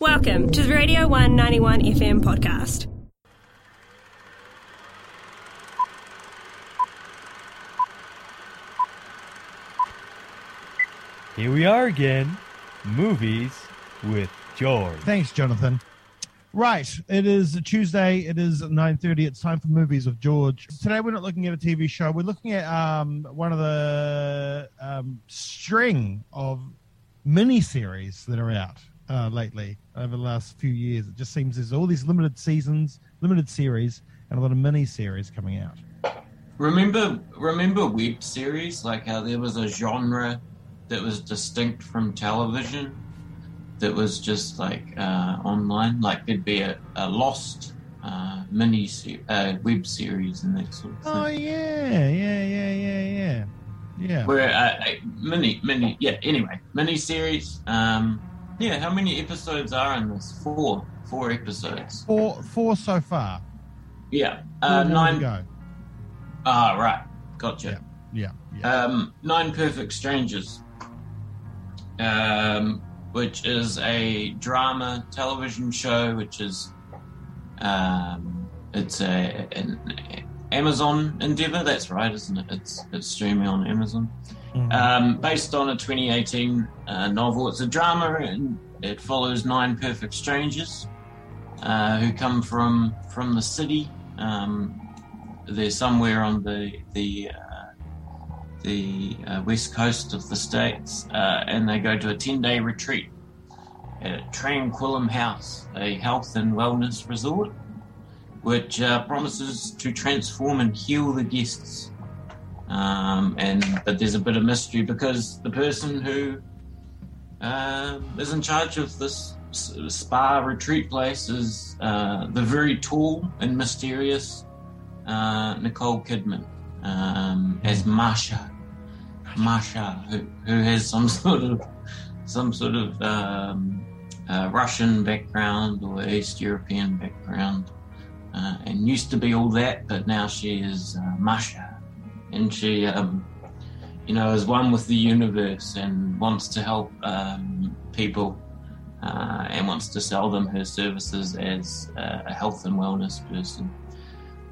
Welcome to the Radio 191 FM podcast. Here we are again. Movies with George. Thanks, Jonathan. Right, it is a Tuesday. It is nine thirty. It's time for movies with George. Today we're not looking at a TV show. We're looking at um, one of the um, string of mini series that are out uh, lately over the last few years. It just seems there's all these limited seasons, limited series, and a lot of mini series coming out. Remember, remember web series like how there was a genre that was distinct from television that was just like uh, online. Like there'd be a, a Lost uh, mini se- uh, web series and that sort of thing. Oh yeah, yeah, yeah, yeah, yeah, yeah. Where uh, uh, mini, mini, yeah. Anyway, mini series. Um, yeah, how many episodes are in this? Four, four episodes. Four, four so far. Yeah, uh, nine. go. Ah, right, gotcha. Yeah, yeah. Um, Nine Perfect Strangers, um, which is a drama television show, which is um, it's a an Amazon endeavor. That's right, isn't it? It's it's streaming on Amazon. Mhm. Um, based on a 2018 uh, novel, it's a drama and it follows nine perfect strangers uh, who come from from the city. Um, they're somewhere on the the uh, the uh, west coast of the states, uh, and they go to a 10 day retreat at Tranquillum House, a health and wellness resort, which uh, promises to transform and heal the guests. Um, and but there's a bit of mystery because the person who um is in charge of this spa retreat place is uh, the very tall and mysterious uh, Nicole Kidman um, as Masha. Masha, who, who has some sort of some sort of um, uh, Russian background or East European background, uh, and used to be all that, but now she is uh, Masha, and she, um, you know, is one with the universe and wants to help um, people. Uh, and wants to sell them her services as a health and wellness person.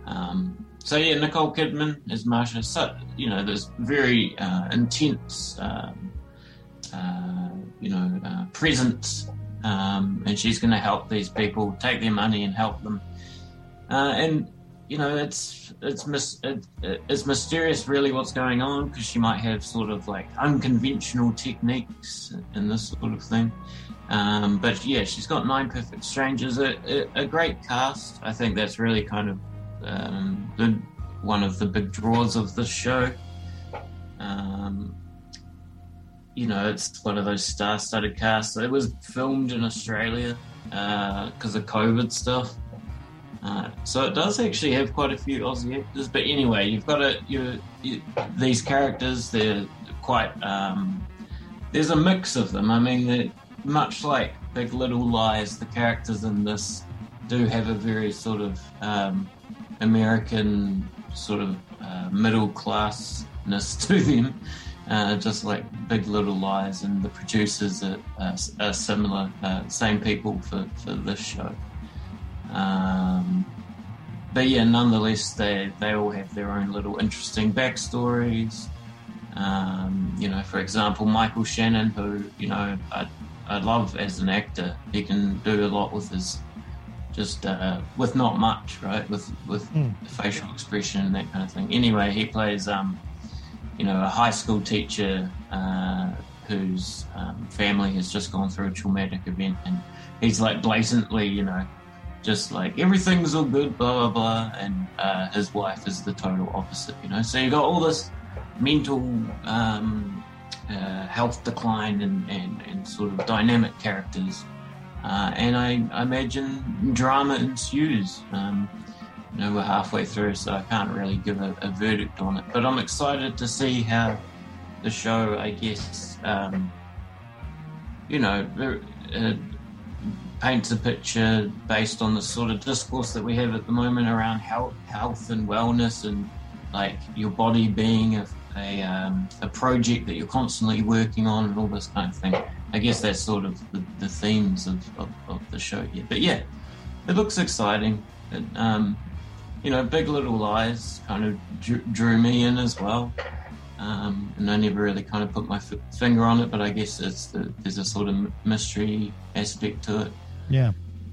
Um, so yeah, Nicole Kidman is Masha. So you know, there's very uh, intense, um, uh, you know, uh, presence, um, and she's going to help these people take their money and help them. Uh, and you know, it's it's mis- it, it's mysterious, really, what's going on because she might have sort of like unconventional techniques and this sort of thing. Um, but yeah, she's got nine perfect strangers, a, a, a great cast. I think that's really kind of um, the one of the big draws of this show. Um, you know, it's one of those star-studded casts. It was filmed in Australia because of COVID stuff, uh, so it does actually have quite a few Aussie actors. But anyway, you've got a you, these characters. They're quite. Um, there's a mix of them. I mean, they're much like Big Little Lies. The characters in this do have a very sort of um, American sort of uh, middle classness to them, uh, just like Big Little Lies, and the producers are, are, are similar, uh, same people for, for this show. Um, but yeah, nonetheless, they, they all have their own little interesting backstories. Um, you know, for example, Michael Shannon, who, you know, I, I love as an actor. He can do a lot with his just uh, with not much, right? With with Mm. facial expression and that kind of thing. Anyway, he plays, um, you know, a high school teacher uh, whose um, family has just gone through a traumatic event, and he's like blatantly, you know, just like everything's all good, blah blah blah, and uh, his wife is the total opposite, you know. So you got all this mental um, uh, health decline and, and, and sort of dynamic characters. Uh, and I, I imagine drama ensues. Um, you know, we're halfway through, so I can't really give a, a verdict on it. But I'm excited to see how the show, I guess, um, you know, uh, paints a picture based on the sort of discourse that we have at the moment around health, health and wellness, and like your body being a a, um, a project that you're constantly working on, and all this kind of thing. I guess that's sort of the, the themes of, of, of the show here. But yeah, it looks exciting. It, um, you know, Big Little Lies kind of drew, drew me in as well. Um, and I never really kind of put my f- finger on it, but I guess it's the, there's a sort of mystery aspect to it. Yeah.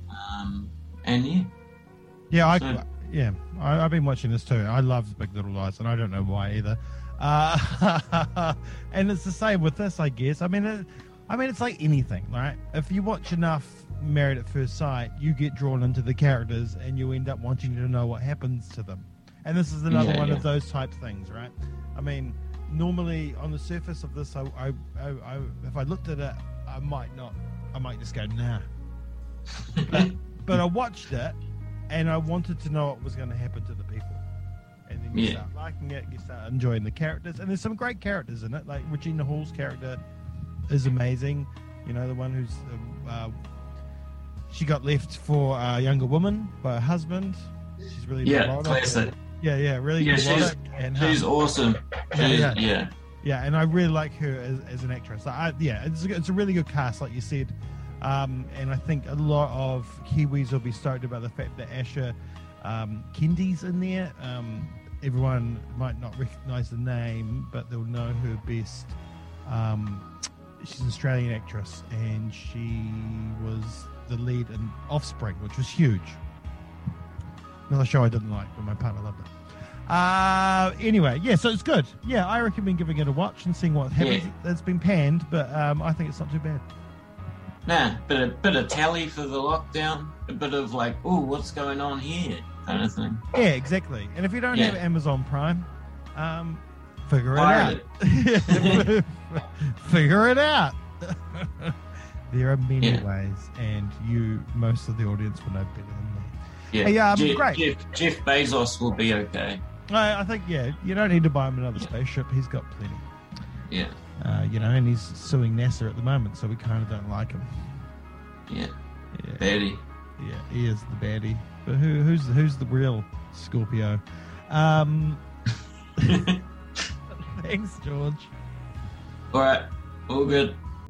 Um, and yeah, Yeah, I, So- yeah, I, I've been watching this too. I love Big Little Lies, and I don't know why either. Uh, and it's the same with this, I guess. I mean, it, I mean, it's like anything, right? If you watch enough Married at First Sight, you get drawn into the characters, and you end up wanting to know what happens to them. And this is another Yeah, one yeah. of those type things, right? I mean, normally on the surface of this, I, I, I, I if I looked at it, I might not, I might just go, nah. but, but I watched it, and I wanted to know what was going to happen to the people. And then you Yeah. start liking it, you start enjoying the characters, and there's some great characters in it. Like Regina Hall's character is amazing. You know, the one who's uh, uh, she got left for a younger woman by her husband. She's really yeah, classic. Yeah, yeah, really Yeah, she's- neurotic and She's awesome. Yeah, She's, yeah. yeah. yeah, and I really like her as, as an actress. I, yeah, it's a, it's a really good cast, like you said. Um, and I think a lot of Kiwis will be stoked about the fact that Asher um, Keddie's in there. Um, everyone might not recognize the name, but they'll know her best. Um, she's an Australian actress, and she was the lead in Offspring, which was huge. Another show I didn't like, but my partner loved it. Uh, anyway, yeah, so it's good. Yeah, I recommend giving it a watch and seeing what happens. Yeah. It's been panned, but um, I think it's not too bad. Nah, bit of, bit of tally for the lockdown. A bit of like, oh, what's going on here, kind of thing. Yeah, exactly. And if you don't Yeah. have Amazon Prime, um, figure it Pirate out. figure it out. there are many Yeah. ways, and you, most of the audience, will know better than me. Yeah, Hey, um, Jeff, great. Jeff, Jeff Bezos will be okay. I, I think, yeah, you don't need to buy him another spaceship. He's got plenty. Yeah, Uh, you know, and he's suing NASA at the moment, so we kind of don't like him. yeah, Yeah. Betty. Yeah, he is the baddie. But who, who's who's the real Scorpio? Um, thanks, George. All right, all good.